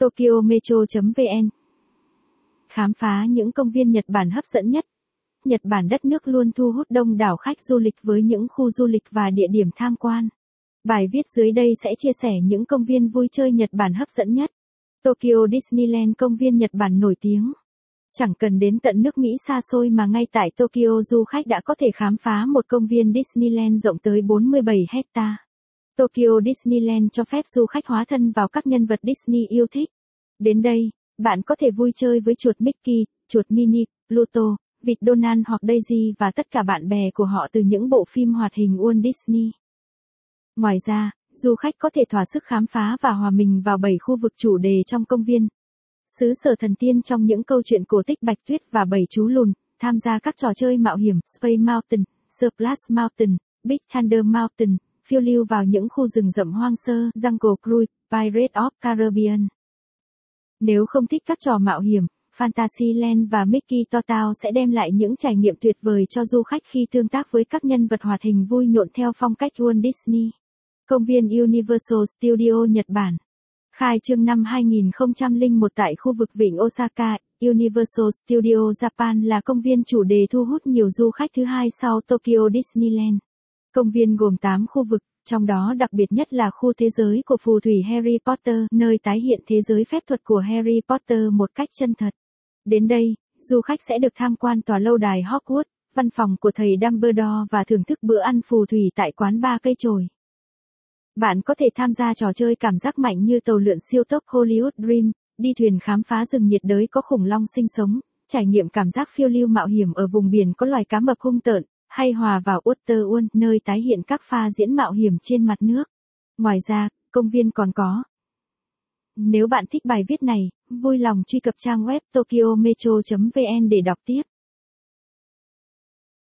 Tokyo Metro.vn Khám phá những công viên Nhật Bản hấp dẫn nhất. Nhật Bản đất nước luôn thu hút đông đảo khách du lịch với những khu du lịch và địa điểm tham quan. Bài viết dưới đây sẽ chia sẻ những công viên vui chơi Nhật Bản hấp dẫn nhất. Tokyo Disneyland công viên Nhật Bản nổi tiếng. Chẳng cần đến tận nước Mỹ xa xôi mà ngay tại Tokyo, du khách đã có thể khám phá một công viên Disneyland rộng tới 47 hecta. Tokyo Disneyland cho phép du khách hóa thân vào các nhân vật Disney yêu thích. Đến đây, bạn có thể vui chơi với chuột Mickey, chuột Minnie, Pluto, vịt Donald hoặc Daisy và tất cả bạn bè của họ từ những bộ phim hoạt hình Walt Disney. Ngoài ra, du khách có thể thỏa sức khám phá và hòa mình vào bảy khu vực chủ đề trong công viên. Xứ sở thần tiên trong những câu chuyện cổ tích Bạch Tuyết và bảy chú lùn, tham gia các trò chơi mạo hiểm Space Mountain, Splash Mountain, Big Thunder Mountain, phiêu lưu vào những khu rừng rậm hoang sơ, Jungle Cruise, Pirates of Caribbean. Nếu không thích các trò mạo hiểm, Fantasyland và Mickey Total sẽ đem lại những trải nghiệm tuyệt vời cho du khách khi tương tác với các nhân vật hoạt hình vui nhộn theo phong cách Walt Disney. Công viên Universal Studio Nhật Bản Khai trương năm 2001 tại khu vực vịnh Osaka, Universal Studio Japan là công viên chủ đề thu hút nhiều du khách thứ hai sau Tokyo Disneyland. Công viên gồm 8 khu vực, trong đó đặc biệt nhất là khu thế giới của phù thủy Harry Potter, nơi tái hiện thế giới phép thuật của Harry Potter một cách chân thật. Đến đây, du khách sẽ được tham quan tòa lâu đài Hogwarts, văn phòng của thầy Dumbledore và thưởng thức bữa ăn phù thủy tại quán ba cây chồi. Bạn có thể tham gia trò chơi cảm giác mạnh như tàu lượn siêu tốc Hollywood Dream, đi thuyền khám phá rừng nhiệt đới có khủng long sinh sống, trải nghiệm cảm giác phiêu lưu mạo hiểm ở vùng biển có loài cá mập hung tợn, hay hòa vào Waterworld nơi tái hiện các pha diễn mạo hiểm trên mặt nước. Ngoài ra, công viên còn có. Nếu bạn thích bài viết này, vui lòng truy cập trang web tokyometro.vn để đọc tiếp.